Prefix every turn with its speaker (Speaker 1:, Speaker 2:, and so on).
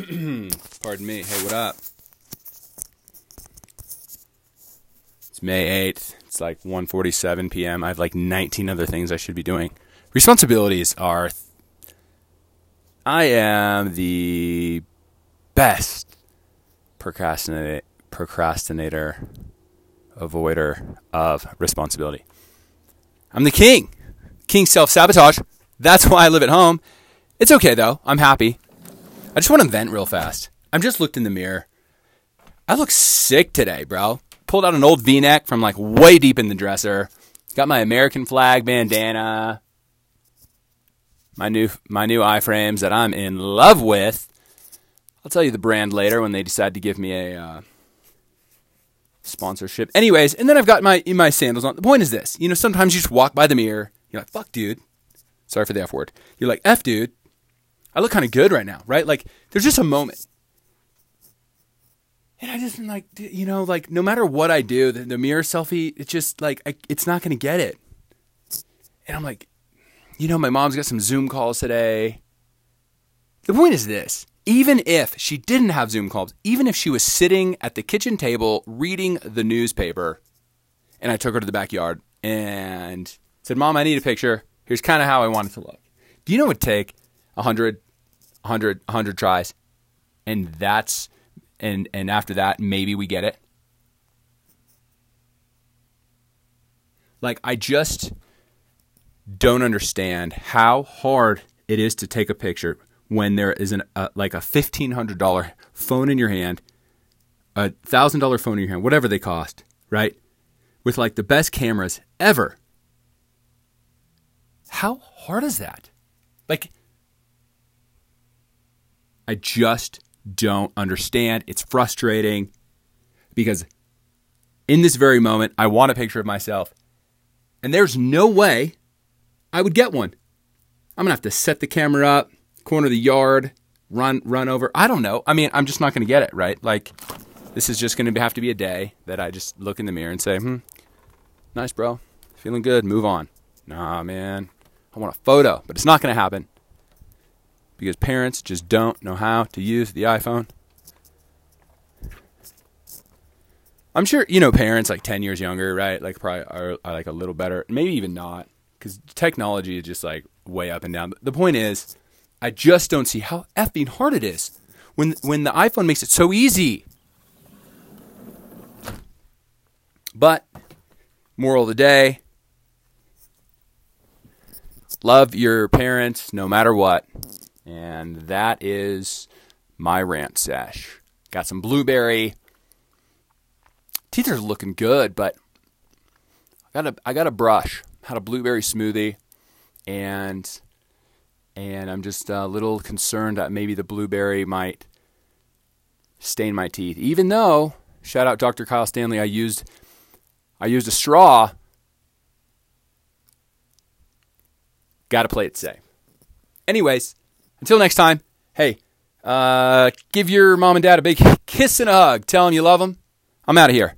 Speaker 1: Pardon me. Hey, what up? It's May 8th. It's like 1:47 p.m. I have like 19 other things I should be doing. Responsibilities are I am the best procrastinator procrastinator avoider of responsibility. I'm the king. King self-sabotage. That's why I live at home. It's okay though. I'm happy. I just want to vent real fast. I'm just looked in the mirror. I look sick today, bro. Pulled out an old V-neck from like way deep in the dresser. Got my American flag bandana. My new my new iframes that I'm in love with. I'll tell you the brand later when they decide to give me a uh, sponsorship. Anyways, and then I've got my my sandals on. The point is this: you know, sometimes you just walk by the mirror. You're like, "Fuck, dude." Sorry for the f word. You're like, "F, dude." I look kind of good right now, right? Like, there's just a moment. And I just like, you know, like no matter what I do, the, the mirror selfie, it's just like, I, it's not going to get it. And I'm like, you know, my mom's got some Zoom calls today. The point is this even if she didn't have Zoom calls, even if she was sitting at the kitchen table reading the newspaper, and I took her to the backyard and said, Mom, I need a picture. Here's kind of how I want it to look. Do you know what would take 100, 100, 100 tries? And that's, and, and after that, maybe we get it. Like, I just don't understand how hard it is to take a picture when there is an uh, like a fifteen hundred dollar phone in your hand, a thousand dollar phone in your hand, whatever they cost, right? With like the best cameras ever. How hard is that? Like, I just don't understand. It's frustrating because in this very moment, I want a picture of myself, and there's no way I would get one. I'm gonna have to set the camera up corner the yard, run run over. I don't know. I mean, I'm just not to get it right. Like this is just to have to be a day that I just look in the mirror and say, "Hmm, nice, bro, feeling good." Move on. Nah, man, I want a photo, but it's not to happen because parents just don't know how to use the iPhone. I'm sure you know parents like 10 years younger, right? Like probably are, are like a little better, maybe even not, because technology is just like way up and down. But the point is, I just don't see how effing hard it is when when the iPhone makes it so easy. But moral of the day, love your parents no matter what. And that is my rant sesh. Got some blueberry. Teeth are looking good, but I got a I got a brush. Had a blueberry smoothie and and I'm just a little concerned that maybe the blueberry might stain my teeth. Even though, shout out Dr. Kyle Stanley, I used I used a straw. Got to play it safe. Anyways, until next time, hey, uh, give your mom and dad a big kiss and a hug. Tell them you love them. I'm out of here.